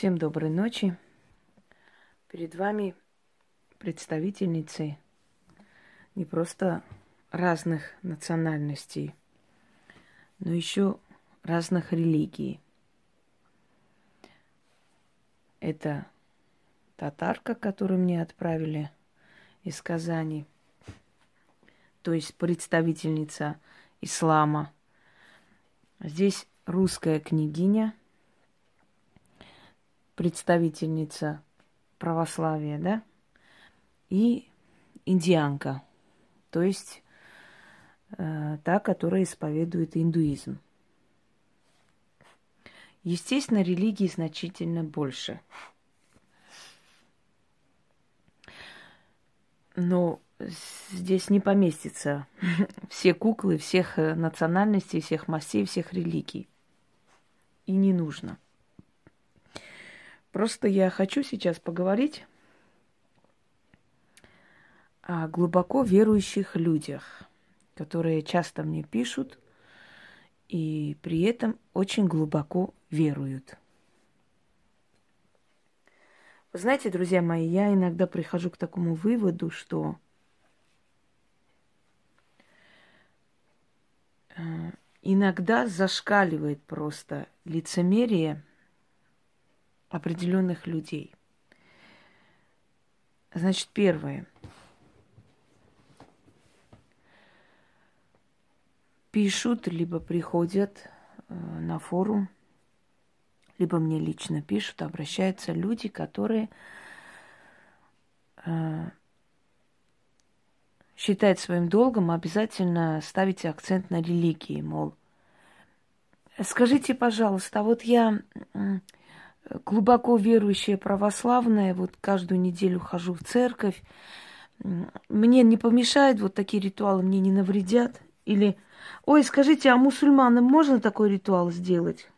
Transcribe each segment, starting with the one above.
Всем доброй ночи. Перед вами представительницы не просто разных национальностей, но еще разных религий. Это татарка, которую мне отправили из Казани, то есть представительница ислама. Здесь русская княгиня, представительница православия, да, и индианка, то есть э, та, которая исповедует индуизм. Естественно, религии значительно больше. Но здесь не поместится все куклы всех э, национальностей, всех мастей, всех религий. И не нужно. Просто я хочу сейчас поговорить о глубоко верующих людях, которые часто мне пишут и при этом очень глубоко веруют. Вы знаете, друзья мои, я иногда прихожу к такому выводу, что э, иногда зашкаливает просто лицемерие определенных людей. Значит, первое. Пишут, либо приходят э, на форум – либо мне лично пишут, обращаются люди, которые э, считают своим долгом обязательно ставить акцент на религии, мол, скажите, пожалуйста, а вот я глубоко верующая православная, вот каждую неделю хожу в церковь, мне не помешают вот такие ритуалы, мне не навредят? Или, ой, скажите, а мусульманам можно такой ритуал сделать?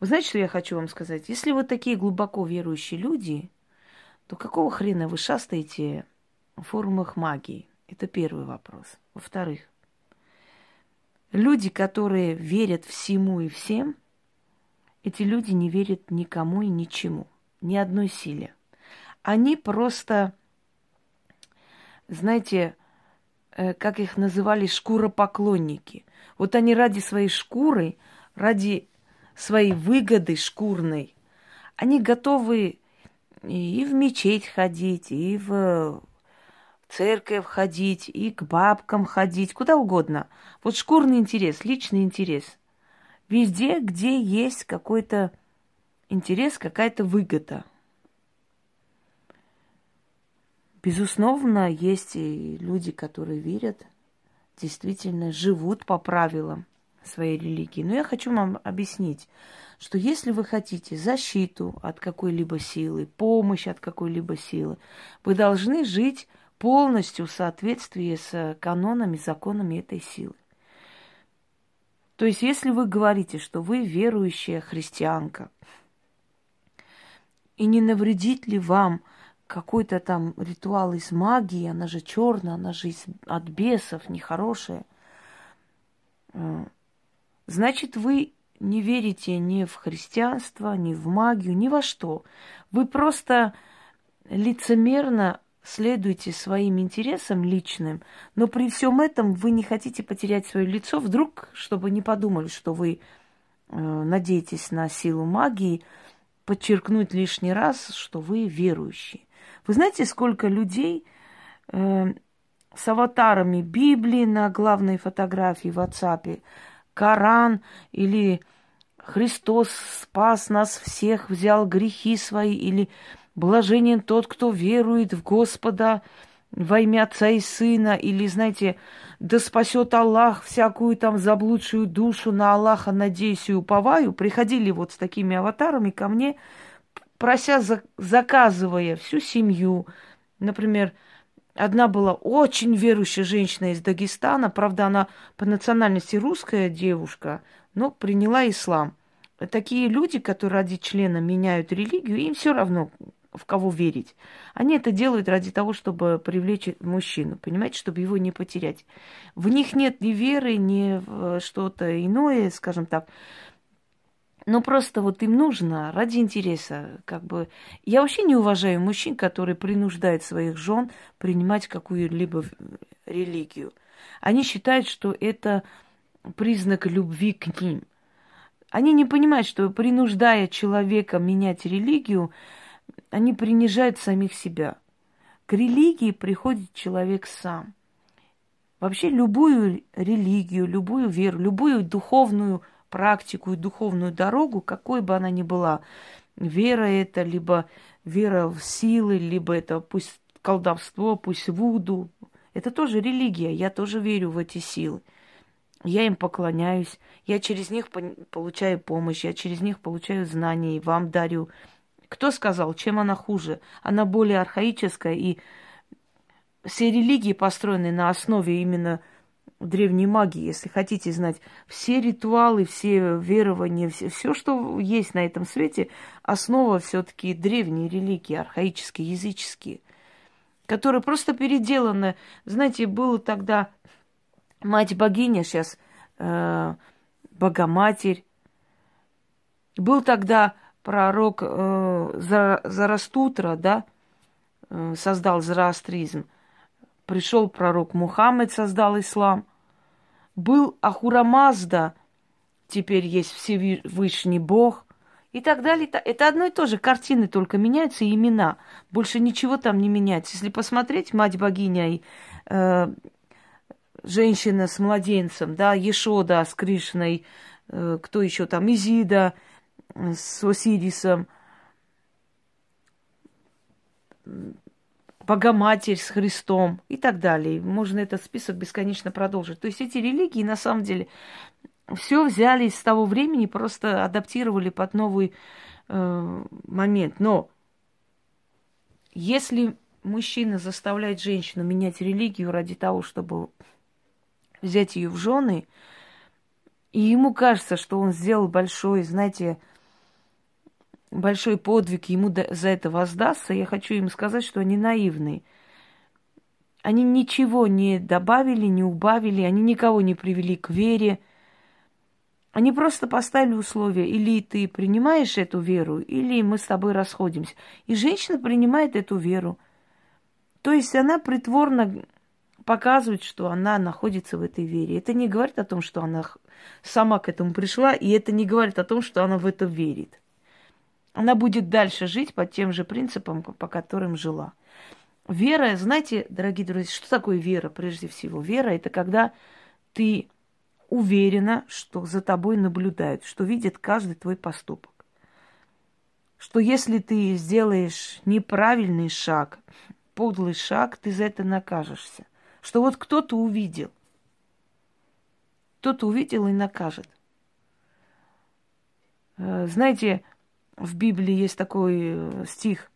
Вы знаете, что я хочу вам сказать? Если вы такие глубоко верующие люди, то какого хрена вы шастаете в форумах магии? Это первый вопрос. Во-вторых, люди, которые верят всему и всем, эти люди не верят никому и ничему, ни одной силе. Они просто, знаете, э, как их называли, шкуропоклонники. Вот они ради своей шкуры, ради своей выгоды шкурной, они готовы и в мечеть ходить, и в церковь ходить, и к бабкам ходить, куда угодно. Вот шкурный интерес, личный интерес. Везде, где есть какой-то интерес, какая-то выгода. Безусловно, есть и люди, которые верят, действительно живут по правилам своей религии. Но я хочу вам объяснить, что если вы хотите защиту от какой-либо силы, помощь от какой-либо силы, вы должны жить полностью в соответствии с канонами, законами этой силы. То есть, если вы говорите, что вы верующая христианка, и не навредит ли вам какой-то там ритуал из магии, она же черная, она же от бесов, нехорошая, значит, вы не верите ни в христианство, ни в магию, ни во что. Вы просто лицемерно следуете своим интересам личным, но при всем этом вы не хотите потерять свое лицо, вдруг, чтобы не подумали, что вы э, надеетесь на силу магии, подчеркнуть лишний раз, что вы верующие. Вы знаете, сколько людей э, с аватарами Библии на главной фотографии в WhatsApp Коран или Христос спас нас всех, взял грехи свои, или блаженен тот, кто верует в Господа во имя Отца и Сына, или, знаете, да спасет Аллах всякую там заблудшую душу, на Аллаха надеюсь и уповаю, приходили вот с такими аватарами ко мне, прося, заказывая всю семью, например, Одна была очень верующая женщина из Дагестана, правда, она по национальности русская девушка, но приняла ислам. Такие люди, которые ради члена меняют религию, им все равно, в кого верить. Они это делают ради того, чтобы привлечь мужчину, понимаете, чтобы его не потерять. В них нет ни веры, ни что-то иное, скажем так. Ну, просто вот им нужно ради интереса, как бы. Я вообще не уважаю мужчин, которые принуждают своих жен принимать какую-либо религию. Они считают, что это признак любви к ним. Они не понимают, что принуждая человека менять религию, они принижают самих себя. К религии приходит человек сам. Вообще любую религию, любую веру, любую духовную практику и духовную дорогу, какой бы она ни была, вера это, либо вера в силы, либо это пусть колдовство, пусть вуду, это тоже религия, я тоже верю в эти силы. Я им поклоняюсь, я через них получаю помощь, я через них получаю знания и вам дарю. Кто сказал, чем она хуже? Она более архаическая, и все религии построены на основе именно древней магии, если хотите знать. Все ритуалы, все верования, все, все, что есть на этом свете, основа все-таки древней религии, архаические, языческие, которые просто переделаны. Знаете, было тогда мать-богиня, сейчас э, Богоматерь. Был тогда пророк э, Зарастутра, да, э, создал зороастризм. Пришел пророк Мухаммед, создал ислам. Был Ахурамазда, теперь есть Всевышний Бог и так далее. Это одно и то же. Картины только меняются и имена. Больше ничего там не меняется. Если посмотреть, мать богиня и э, женщина с младенцем, да, Ешода с Кришной, э, кто еще там, Изида с Осирисом, Богоматерь с Христом и так далее. Можно этот список бесконечно продолжить. То есть эти религии на самом деле все взяли с того времени, просто адаптировали под новый э, момент. Но если мужчина заставляет женщину менять религию ради того, чтобы взять ее в жены, и ему кажется, что он сделал большой, знаете, большой подвиг, ему за это воздастся, я хочу им сказать, что они наивны. Они ничего не добавили, не убавили, они никого не привели к вере. Они просто поставили условия. Или ты принимаешь эту веру, или мы с тобой расходимся. И женщина принимает эту веру. То есть она притворно показывает, что она находится в этой вере. Это не говорит о том, что она сама к этому пришла, и это не говорит о том, что она в это верит она будет дальше жить по тем же принципам, по которым жила. Вера, знаете, дорогие друзья, что такое вера прежде всего? Вера – это когда ты уверена, что за тобой наблюдают, что видят каждый твой поступок. Что если ты сделаешь неправильный шаг, подлый шаг, ты за это накажешься. Что вот кто-то увидел. Кто-то увидел и накажет. Э, знаете, в Библии есть такой э, стих.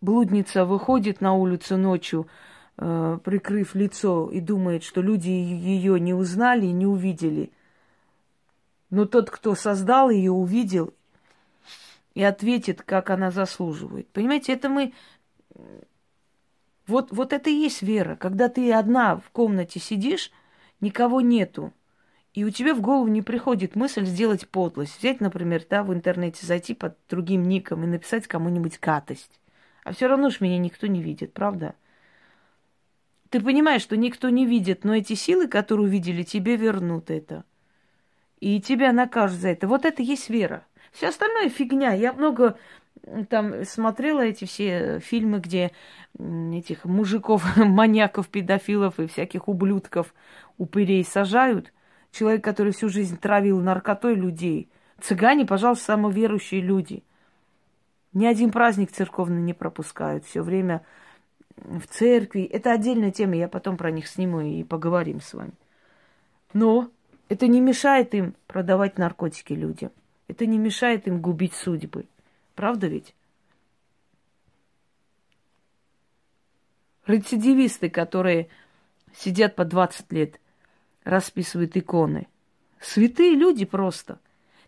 Блудница выходит на улицу ночью, э, прикрыв лицо, и думает, что люди ее не узнали и не увидели. Но тот, кто создал ее, увидел и ответит, как она заслуживает. Понимаете, это мы... Вот, вот это и есть вера. Когда ты одна в комнате сидишь, никого нету. И у тебя в голову не приходит мысль сделать подлость. Взять, например, да, в интернете, зайти под другим ником и написать кому-нибудь гадость. А все равно ж меня никто не видит, правда? Ты понимаешь, что никто не видит, но эти силы, которые увидели, тебе вернут это. И тебя накажут за это. Вот это есть вера. Все остальное фигня. Я много там смотрела эти все фильмы, где этих мужиков, маньяков, педофилов и всяких ублюдков, упырей сажают – человек, который всю жизнь травил наркотой людей. Цыгане, пожалуйста, самоверующие люди. Ни один праздник церковный не пропускают. Все время в церкви. Это отдельная тема, я потом про них сниму и поговорим с вами. Но это не мешает им продавать наркотики людям. Это не мешает им губить судьбы. Правда ведь? Рецидивисты, которые сидят по 20 лет, расписывают иконы. Святые люди просто.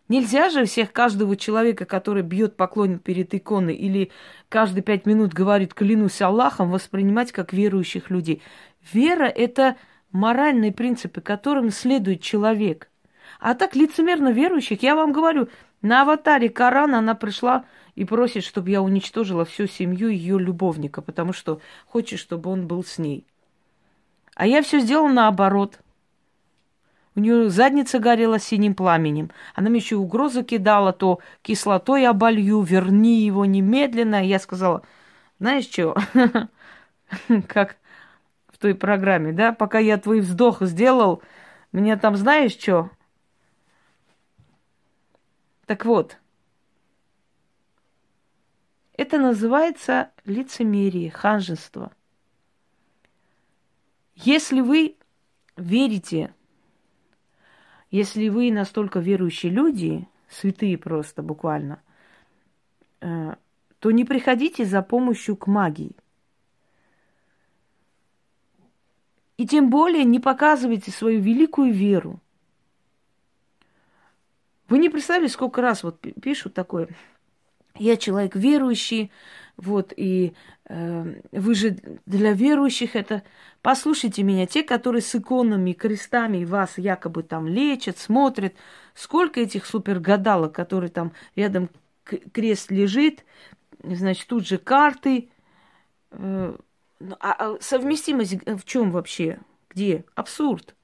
Нельзя же всех, каждого человека, который бьет поклон перед иконой или каждые пять минут говорит «клянусь Аллахом», воспринимать как верующих людей. Вера – это моральные принципы, которым следует человек. А так лицемерно верующих, я вам говорю, на аватаре Корана она пришла и просит, чтобы я уничтожила всю семью ее любовника, потому что хочет, чтобы он был с ней. А я все сделала наоборот. У нее задница горела синим пламенем. Она мне еще угрозы кидала, то кислотой оболью, верни его немедленно. Я сказала, знаешь что, как в той программе, да, пока я твой вздох сделал, мне там знаешь что? Так вот, это называется лицемерие, ханжество. Если вы верите если вы настолько верующие люди, святые просто буквально, э, то не приходите за помощью к магии. И тем более не показывайте свою великую веру. Вы не представили, сколько раз вот пишут такое. Я человек верующий, вот, и э, вы же для верующих это... Послушайте меня, те, которые с иконами, крестами вас якобы там лечат, смотрят, сколько этих супергадалок, которые там рядом крест лежит, значит, тут же карты. Э, ну, а, а совместимость в чем вообще? Где? Абсурд.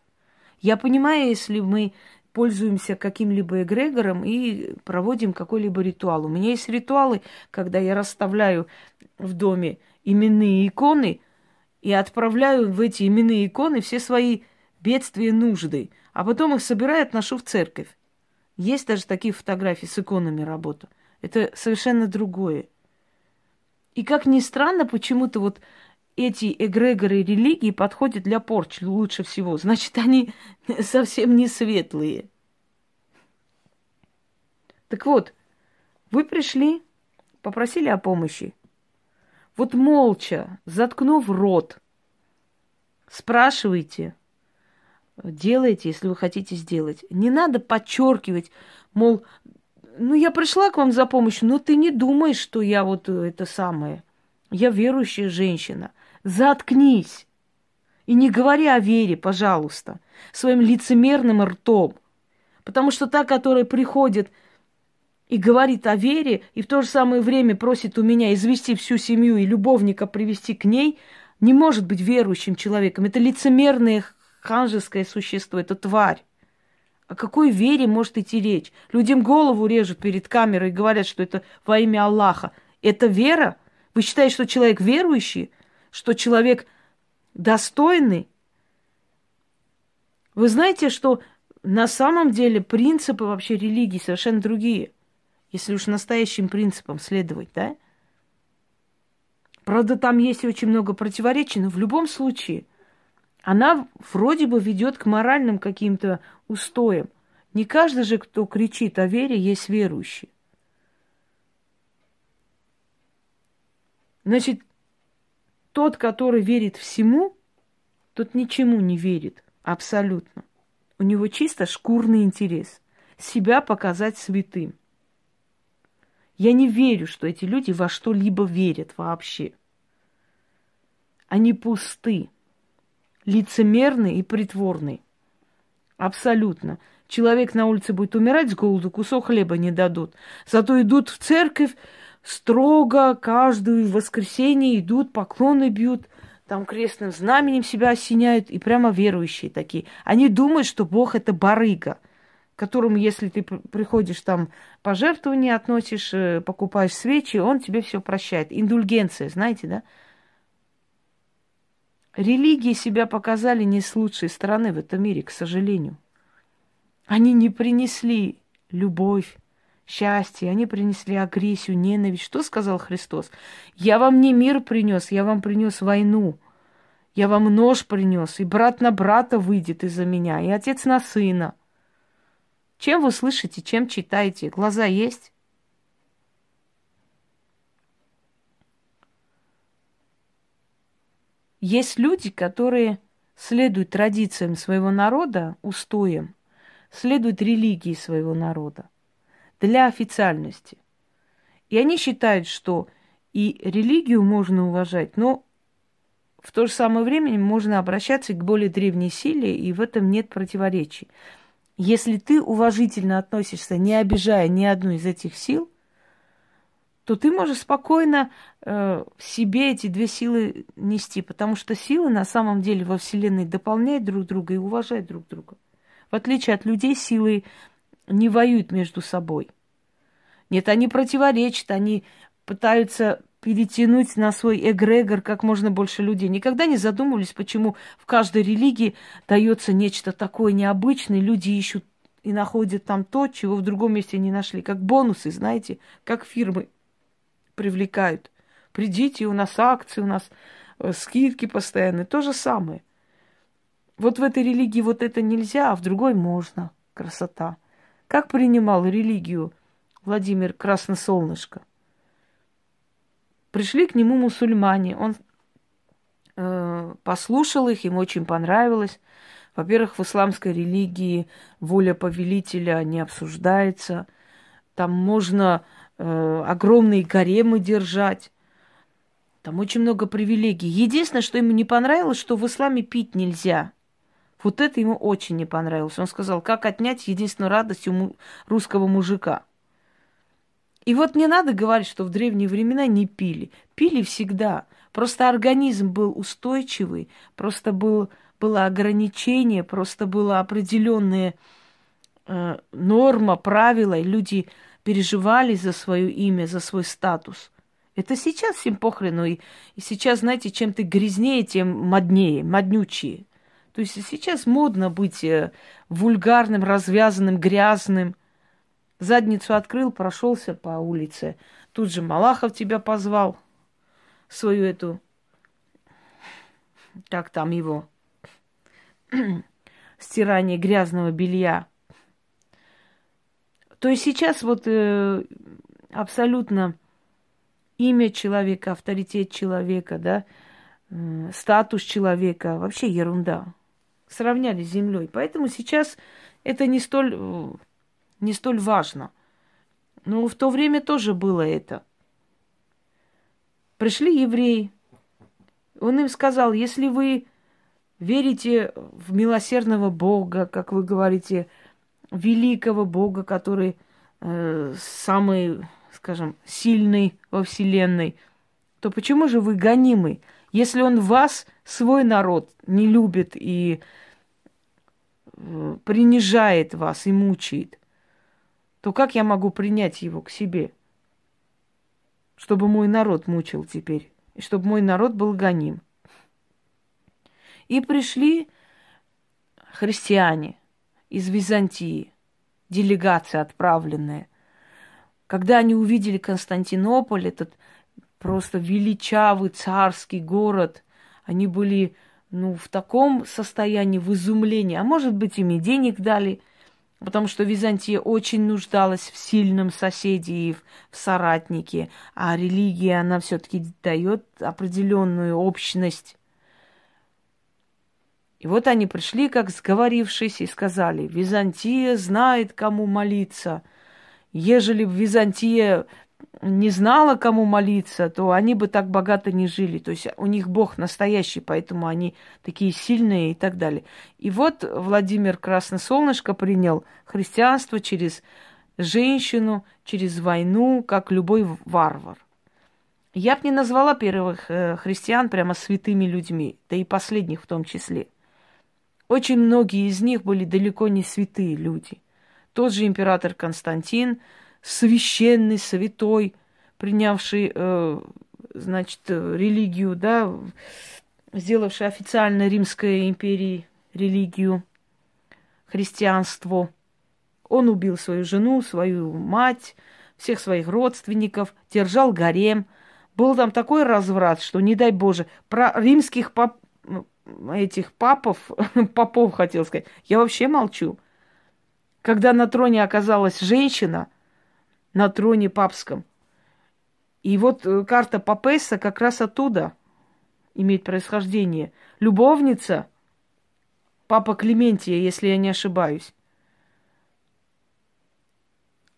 Я понимаю, если мы пользуемся каким-либо эгрегором и проводим какой-либо ритуал. У меня есть ритуалы, когда я расставляю в доме именные иконы и отправляю в эти именные иконы все свои бедствия нужды, а потом их собираю отношу в церковь. Есть даже такие фотографии с иконами работа. Это совершенно другое. И как ни странно, почему-то вот эти эгрегоры религии подходят для порчи лучше всего. Значит, они совсем не светлые. Так вот, вы пришли, попросили о помощи. Вот молча, заткнув рот, спрашивайте, делайте, если вы хотите сделать. Не надо подчеркивать, мол, ну я пришла к вам за помощью, но ты не думаешь, что я вот это самое. Я верующая женщина. Заткнись. И не говори о вере, пожалуйста, своим лицемерным ртом. Потому что та, которая приходит и говорит о вере, и в то же самое время просит у меня извести всю семью и любовника привести к ней, не может быть верующим человеком. Это лицемерное ханжеское существо, это тварь. О какой вере может идти речь? Людям голову режут перед камерой и говорят, что это во имя Аллаха. Это вера? Вы считаете, что человек верующий? что человек достойный. Вы знаете, что на самом деле принципы вообще религии совершенно другие, если уж настоящим принципам следовать, да? Правда, там есть очень много противоречий, но в любом случае она вроде бы ведет к моральным каким-то устоям. Не каждый же, кто кричит о вере, есть верующий. Значит, тот, который верит всему, тот ничему не верит. Абсолютно. У него чисто шкурный интерес. Себя показать святым. Я не верю, что эти люди во что-либо верят вообще. Они пусты, лицемерны и притворны. Абсолютно. Человек на улице будет умирать с голоду, кусок хлеба не дадут. Зато идут в церковь, строго каждое воскресенье идут, поклоны бьют, там крестным знаменем себя осеняют, и прямо верующие такие. Они думают, что Бог это барыга, которому, если ты приходишь там пожертвования относишь, э, покупаешь свечи, он тебе все прощает. Индульгенция, знаете, да? Религии себя показали не с лучшей стороны в этом мире, к сожалению. Они не принесли любовь, счастье, они принесли агрессию, ненависть. Что сказал Христос? Я вам не мир принес, я вам принес войну. Я вам нож принес, и брат на брата выйдет из-за меня, и отец на сына. Чем вы слышите, чем читаете? Глаза есть? Есть люди, которые следуют традициям своего народа, устоям, следуют религии своего народа для официальности. И они считают, что и религию можно уважать, но в то же самое время можно обращаться к более древней силе, и в этом нет противоречий. Если ты уважительно относишься, не обижая ни одну из этих сил, то ты можешь спокойно э, себе эти две силы нести, потому что силы на самом деле во Вселенной дополняют друг друга и уважают друг друга. В отличие от людей, силы не воюют между собой. Нет, они противоречат, они пытаются перетянуть на свой эгрегор как можно больше людей. Никогда не задумывались, почему в каждой религии дается нечто такое необычное, люди ищут и находят там то, чего в другом месте не нашли. Как бонусы, знаете, как фирмы привлекают. Придите, у нас акции, у нас э, скидки постоянные. То же самое. Вот в этой религии вот это нельзя, а в другой можно. Красота. Как принимал религию Владимир Красносолнышко? Пришли к нему мусульмане. Он э, послушал их, им очень понравилось. Во-первых, в исламской религии воля повелителя не обсуждается. Там можно э, огромные гаремы держать. Там очень много привилегий. Единственное, что ему не понравилось, что в исламе пить нельзя. Вот это ему очень не понравилось. Он сказал, как отнять единственную радость у русского мужика. И вот не надо говорить, что в древние времена не пили. Пили всегда. Просто организм был устойчивый, просто был, было ограничение, просто была определенная э, норма, правила, и люди переживали за свое имя, за свой статус. Это сейчас всем похрену. И, и сейчас, знаете, чем ты грязнее, тем моднее, моднючее. То есть сейчас модно быть э, вульгарным, развязанным, грязным. Задницу открыл, прошелся по улице. Тут же Малахов тебя позвал, свою эту, как там его, стирание грязного белья. То есть сейчас вот э, абсолютно имя человека, авторитет человека, да, э, статус человека, вообще ерунда. Сравняли с землей. Поэтому сейчас это не столь, э, не столь важно. Но в то время тоже было это. Пришли евреи. Он им сказал, если вы верите в милосердного Бога, как вы говорите, великого Бога, который э, самый, скажем, сильный во Вселенной, то почему же вы гонимы? Если он вас, свой народ, не любит и э, принижает вас и мучает, то как я могу принять его к себе? Чтобы мой народ мучил теперь, и чтобы мой народ был гоним. И пришли христиане – из Византии, делегация отправленная. Когда они увидели Константинополь, этот просто величавый царский город, они были ну, в таком состоянии, в изумлении. А может быть, им и денег дали, потому что Византия очень нуждалась в сильном соседе и в, в соратнике, а религия, она все-таки дает определенную общность. И вот они пришли, как сговорившись, и сказали, Византия знает, кому молиться. Ежели бы Византия не знала, кому молиться, то они бы так богато не жили. То есть у них Бог настоящий, поэтому они такие сильные и так далее. И вот Владимир Красносолнышко принял христианство через женщину, через войну, как любой варвар. Я бы не назвала первых э, христиан прямо святыми людьми, да и последних в том числе. Очень многие из них были далеко не святые люди. Тот же император Константин, священный, святой, принявший, э, значит, религию, да, сделавший официально Римской империи религию, христианство. Он убил свою жену, свою мать, всех своих родственников, держал гарем. Был там такой разврат, что, не дай Боже, про римских пап этих папов, попов хотел сказать, я вообще молчу. Когда на троне оказалась женщина, на троне папском, и вот э, карта Папесса как раз оттуда имеет происхождение. Любовница папа Клементия, если я не ошибаюсь.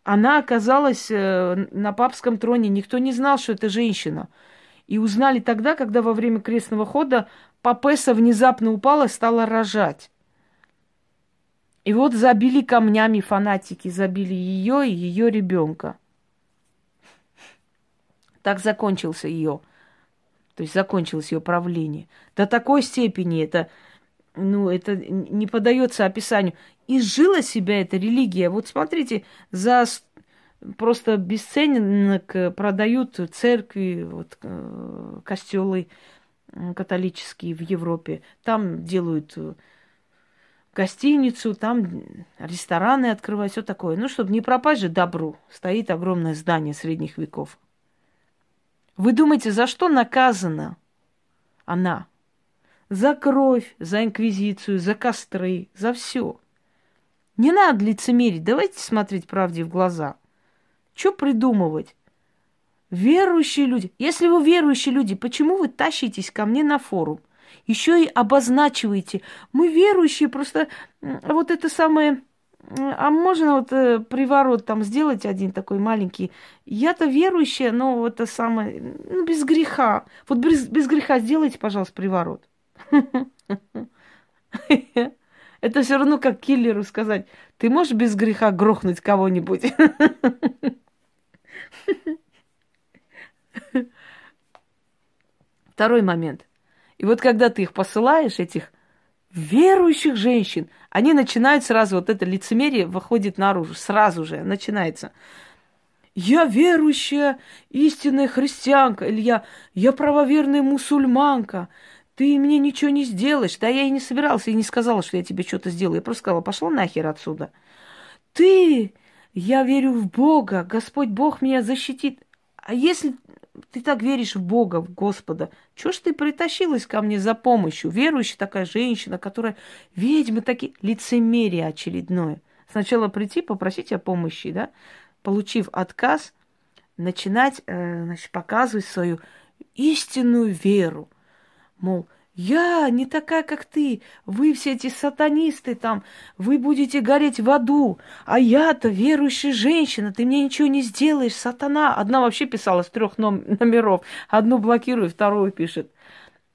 Она оказалась э, на папском троне, никто не знал, что это женщина. И узнали тогда, когда во время крестного хода Папесса внезапно упала и стала рожать. И вот забили камнями фанатики, забили ее и ее ребенка. Так закончился ее, то есть закончилось ее правление. До такой степени это, ну, это не подается описанию. И жила себя эта религия. Вот смотрите, за просто бесценок продают церкви, вот, э, костелы католические в Европе. Там делают э, гостиницу, там рестораны открывать, все такое. Ну, чтобы не пропасть же добру, стоит огромное здание средних веков. Вы думаете, за что наказана она? За кровь, за инквизицию, за костры, за все. Не надо лицемерить, давайте смотреть правде в глаза. Что придумывать? Верующие люди. Если вы верующие люди, почему вы тащитесь ко мне на форум? Еще и обозначиваете. Мы верующие, просто вот это самое... А можно вот э, приворот там сделать один такой маленький? Я-то верующая, но это самое... Ну, без греха. Вот без, без греха сделайте, пожалуйста, приворот. Это все равно как киллеру сказать, ты можешь без греха грохнуть кого-нибудь? Второй момент. И вот когда ты их посылаешь, этих верующих женщин, они начинают сразу, вот это лицемерие выходит наружу, сразу же начинается. Я верующая, истинная христианка, или я, я правоверная мусульманка, ты мне ничего не сделаешь. Да я и не собирался, и не сказала, что я тебе что-то сделаю. Я просто сказала, пошла нахер отсюда. Ты, я верю в Бога, Господь Бог меня защитит. А если ты так веришь в Бога, в Господа, чего ж ты притащилась ко мне за помощью? Верующая такая женщина, которая ведьмы такие, лицемерие очередное. Сначала прийти, попросить о помощи, да, получив отказ, начинать, э, значит, показывать свою истинную веру. Мол, я не такая, как ты. Вы все эти сатанисты там, вы будете гореть в аду. А я-то верующая женщина, ты мне ничего не сделаешь, сатана. Одна вообще писала с трех номеров. Одну блокирую, вторую пишет.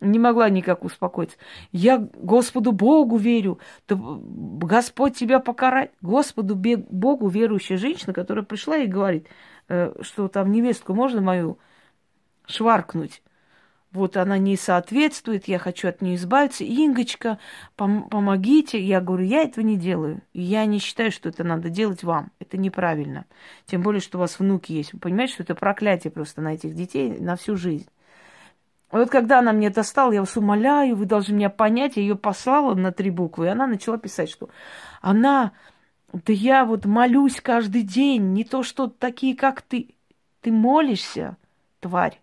Не могла никак успокоиться. Я Господу Богу верю. Да Господь тебя покарает. Господу Богу верующая женщина, которая пришла и говорит, э, что там невестку можно мою шваркнуть вот она не соответствует, я хочу от нее избавиться. Ингочка, пом- помогите. Я говорю, я этого не делаю. Я не считаю, что это надо делать вам. Это неправильно. Тем более, что у вас внуки есть. Вы понимаете, что это проклятие просто на этих детей на всю жизнь. Вот когда она мне достала, я вас умоляю, вы должны меня понять, я ее послала на три буквы, и она начала писать, что она, да я вот молюсь каждый день, не то что такие, как ты. Ты молишься, тварь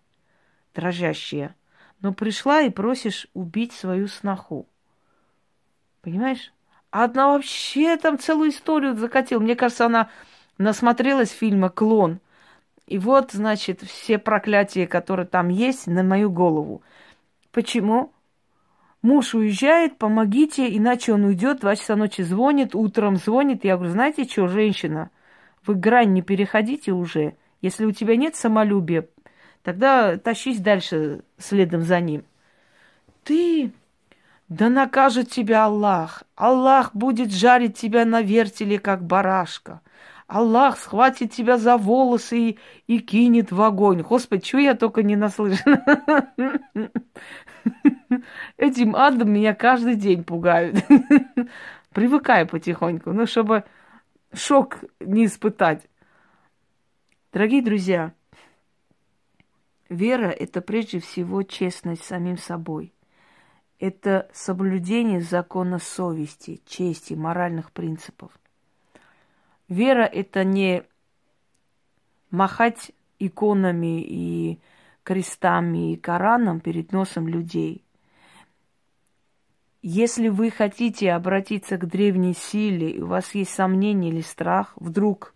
дрожащая, но пришла и просишь убить свою сноху. Понимаешь? А одна вообще там целую историю закатила. Мне кажется, она насмотрелась фильма «Клон». И вот, значит, все проклятия, которые там есть, на мою голову. Почему? Муж уезжает, помогите, иначе он уйдет, два часа ночи звонит, утром звонит. Я говорю, знаете что, женщина, вы грань не переходите уже. Если у тебя нет самолюбия, Тогда тащись дальше следом за ним. Ты, да накажет тебя Аллах. Аллах будет жарить тебя на вертеле, как барашка. Аллах схватит тебя за волосы и, и кинет в огонь. Господи, чего я только не наслышана. Этим адом меня каждый день пугают. Привыкаю потихоньку, ну, чтобы шок не испытать. Дорогие друзья, Вера – это прежде всего честность самим собой. Это соблюдение закона совести, чести, моральных принципов. Вера – это не махать иконами и крестами и Кораном перед носом людей. Если вы хотите обратиться к древней силе, у вас есть сомнения или страх, вдруг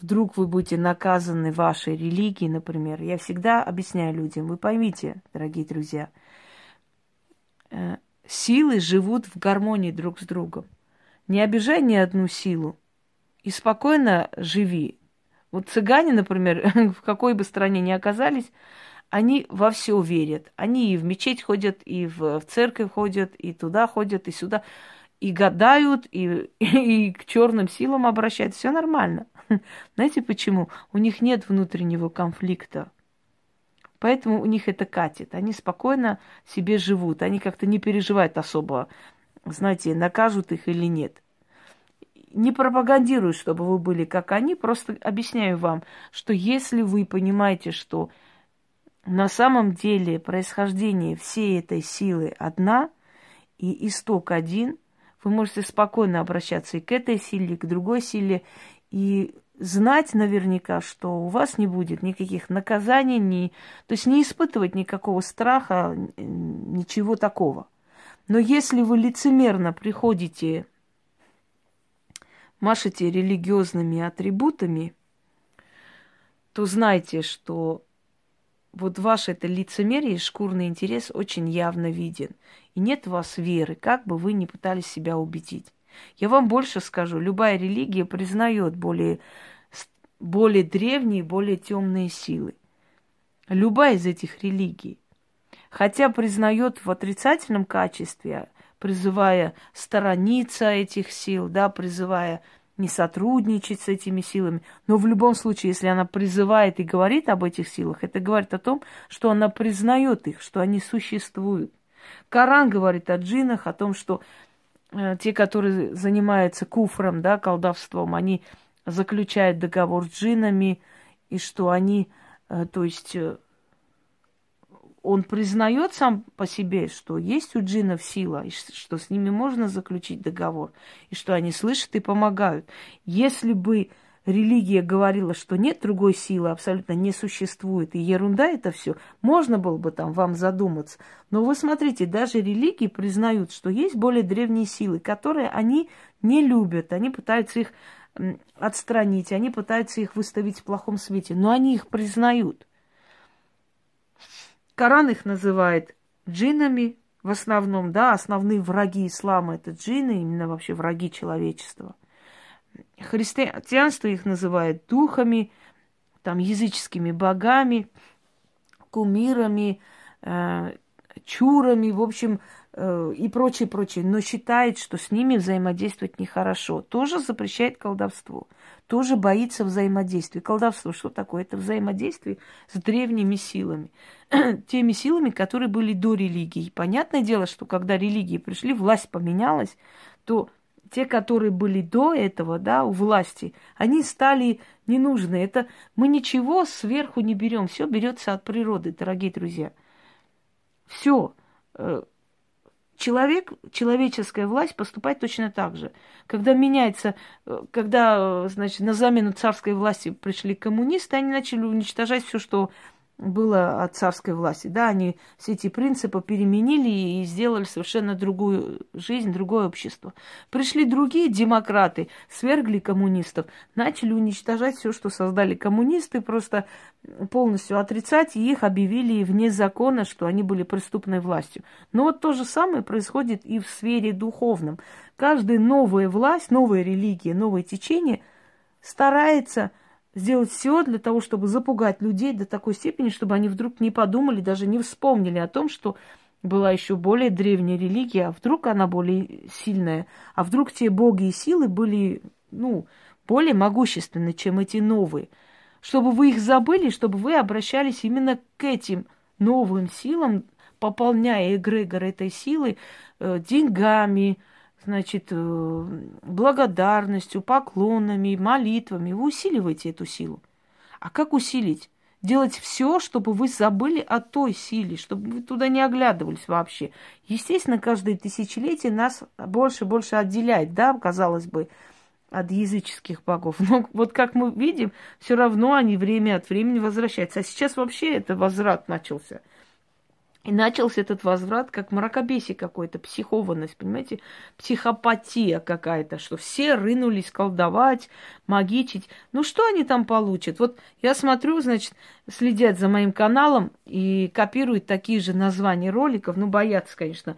вдруг вы будете наказаны вашей религией, например, я всегда объясняю людям, вы поймите, дорогие друзья, э, силы живут в гармонии друг с другом. Не обижай ни одну силу и спокойно живи. Вот цыгане, например, в какой бы стране ни оказались, они во все верят. Они и в мечеть ходят, и в, в церковь ходят, и туда ходят, и сюда. И гадают, и, и к черным силам обращаются. Все нормально. Знаете почему? У них нет внутреннего конфликта. Поэтому у них это катит. Они спокойно себе живут. Они как-то не переживают особо, знаете, накажут их или нет. Не пропагандирую, чтобы вы были как они, просто объясняю вам, что если вы понимаете, что на самом деле происхождение всей этой силы одна и исток один, вы можете спокойно обращаться и к этой силе, и к другой силе, и знать наверняка, что у вас не будет никаких наказаний, ни, то есть не испытывать никакого страха, ничего такого. Но если вы лицемерно приходите, машете религиозными атрибутами, то знайте, что вот ваше это лицемерие и шкурный интерес очень явно виден. И нет у вас веры, как бы вы ни пытались себя убедить. Я вам больше скажу, любая религия признает более, более древние, более темные силы. Любая из этих религий. Хотя признает в отрицательном качестве, призывая сторониться этих сил, да, призывая не сотрудничать с этими силами. Но в любом случае, если она призывает и говорит об этих силах, это говорит о том, что она признает их, что они существуют. Коран говорит о джинах, о том, что э, те, которые занимаются куфром, да, колдовством, они заключают договор с джинами, и что они, э, то есть, э, он признает сам по себе, что есть у джинов сила, и что с ними можно заключить договор, и что они слышат и помогают. Если бы религия говорила, что нет другой силы, абсолютно не существует, и ерунда это все, можно было бы там вам задуматься. Но вы смотрите, даже религии признают, что есть более древние силы, которые они не любят, они пытаются их отстранить, они пытаются их выставить в плохом свете, но они их признают. Коран их называет джинами в основном, да, основные враги ислама это джины, именно вообще враги человечества – Христианство их называет духами, там, языческими богами, кумирами, э, чурами, в общем, э, и прочее, прочее. Но считает, что с ними взаимодействовать нехорошо. Тоже запрещает колдовство. Тоже боится взаимодействия. Колдовство что такое? Это взаимодействие с древними силами. Теми силами, которые были до религии. Понятное дело, что когда религии пришли, власть поменялась, то те, которые были до этого, да, у власти, они стали ненужны. Это мы ничего сверху не берем, все берется от природы, дорогие друзья. Все. Э, человек, человеческая власть поступает точно так же. Когда меняется, э, когда, значит, на замену царской власти пришли коммунисты, они начали уничтожать все, что было от царской власти. Да, они все эти принципы переменили и сделали совершенно другую жизнь, другое общество. Пришли другие демократы, свергли коммунистов, начали уничтожать все, что создали коммунисты, просто полностью отрицать, и их объявили вне закона, что они были преступной властью. Но вот то же самое происходит и в сфере духовном. Каждая новая власть, новая религия, новое течение старается сделать все для того, чтобы запугать людей до такой степени, чтобы они вдруг не подумали, даже не вспомнили о том, что была еще более древняя религия, а вдруг она более сильная, а вдруг те боги и силы были, ну, более могущественны, чем эти новые. Чтобы вы их забыли, чтобы вы обращались именно к этим новым силам, пополняя эгрегор этой силы э, деньгами, значит, э, благодарностью, поклонами, молитвами. Вы усиливаете эту силу. А как усилить? Делать все, чтобы вы забыли о той силе, чтобы вы туда не оглядывались вообще. Естественно, каждое тысячелетие нас больше и больше отделяет, да, казалось бы, от языческих богов. Но вот как мы видим, все равно они время от времени возвращаются. А сейчас вообще это возврат начался – и начался этот возврат как мракобесие какой-то, психованность, понимаете, психопатия какая-то, что все рынулись колдовать, магичить. Ну что они там получат? Вот я смотрю, значит, следят за моим каналом и копируют такие же названия роликов, ну боятся, конечно,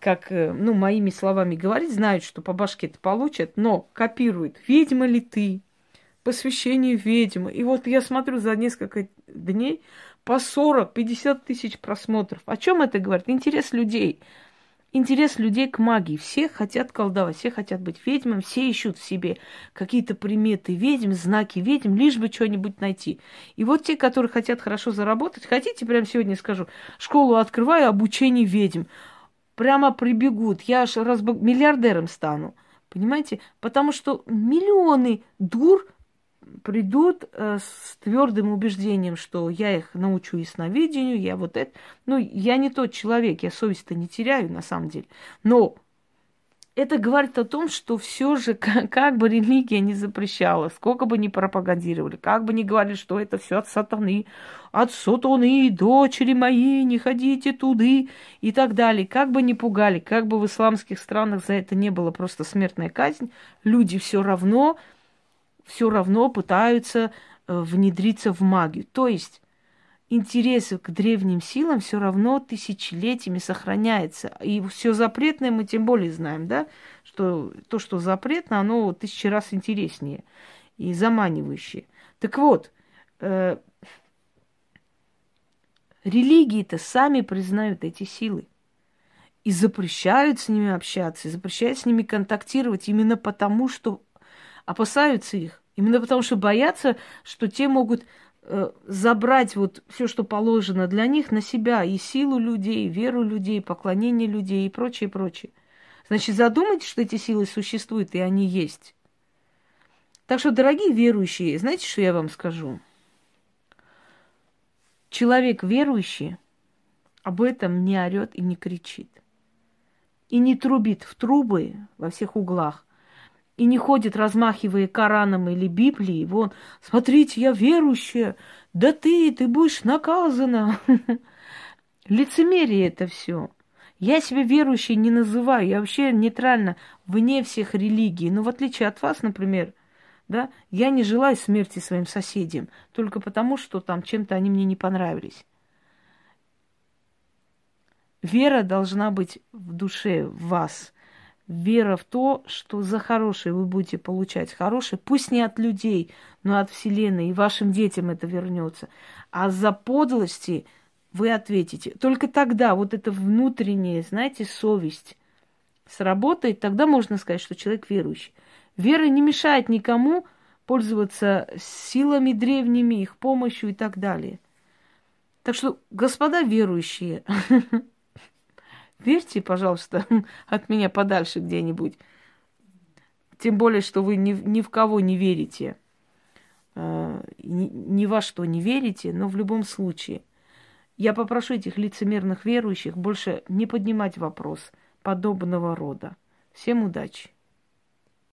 как, э, ну, моими словами говорить, знают, что по башке это получат, но копируют. Ведьма ли ты? Посвящение ведьмы. И вот я смотрю за несколько дней, по 40-50 тысяч просмотров. О чем это говорит? Интерес людей. интерес людей к магии. Все хотят колдовать, все хотят быть ведьмами, все ищут в себе какие-то приметы ведьм, знаки ведьм, лишь бы что-нибудь найти. И вот те, которые хотят хорошо заработать, хотите, прямо сегодня скажу, школу открываю, обучение ведьм. Прямо прибегут, я аж разбог... миллиардером стану. Понимаете? Потому что миллионы дур придут э, с твердым убеждением, что я их научу ясновидению, я вот это. Ну, я не тот человек, я совесть-то не теряю на самом деле. Но это говорит о том, что все же, как, бы религия не запрещала, сколько бы ни пропагандировали, как бы ни говорили, что это все от сатаны, от сатаны, дочери мои, не ходите туды и так далее. Как бы ни пугали, как бы в исламских странах за это не было просто смертная казнь, люди все равно все равно пытаются э, внедриться в магию. То есть интерес к древним силам все равно тысячелетиями сохраняется. И все запретное мы тем более знаем, да, что то, что запретно, оно тысячи раз интереснее и заманивающее. Так вот, э, религии-то сами признают эти силы и запрещают с ними общаться, и запрещают с ними контактировать именно потому, что опасаются их. Именно потому что боятся, что те могут э, забрать вот все, что положено для них, на себя. И силу людей, и веру людей, поклонение людей и прочее, прочее. Значит, задумайтесь, что эти силы существуют, и они есть. Так что, дорогие верующие, знаете, что я вам скажу? Человек верующий об этом не орет и не кричит. И не трубит в трубы во всех углах и не ходит, размахивая Кораном или Библией, вон, смотрите, я верующая, да ты, ты будешь наказана. Лицемерие это все. Я себя верующей не называю, я вообще нейтрально вне всех религий. Но в отличие от вас, например, да, я не желаю смерти своим соседям, только потому, что там чем-то они мне не понравились. Вера должна быть в душе в вас – вера в то, что за хорошее вы будете получать хорошее, пусть не от людей, но от Вселенной, и вашим детям это вернется. А за подлости вы ответите. Только тогда вот эта внутренняя, знаете, совесть сработает, тогда можно сказать, что человек верующий. Вера не мешает никому пользоваться силами древними, их помощью и так далее. Так что, господа верующие, Верьте, пожалуйста, от меня подальше где-нибудь. Тем более, что вы ни, ни в кого не верите. Э, ни, ни во что не верите, но в любом случае. Я попрошу этих лицемерных верующих больше не поднимать вопрос подобного рода. Всем удачи!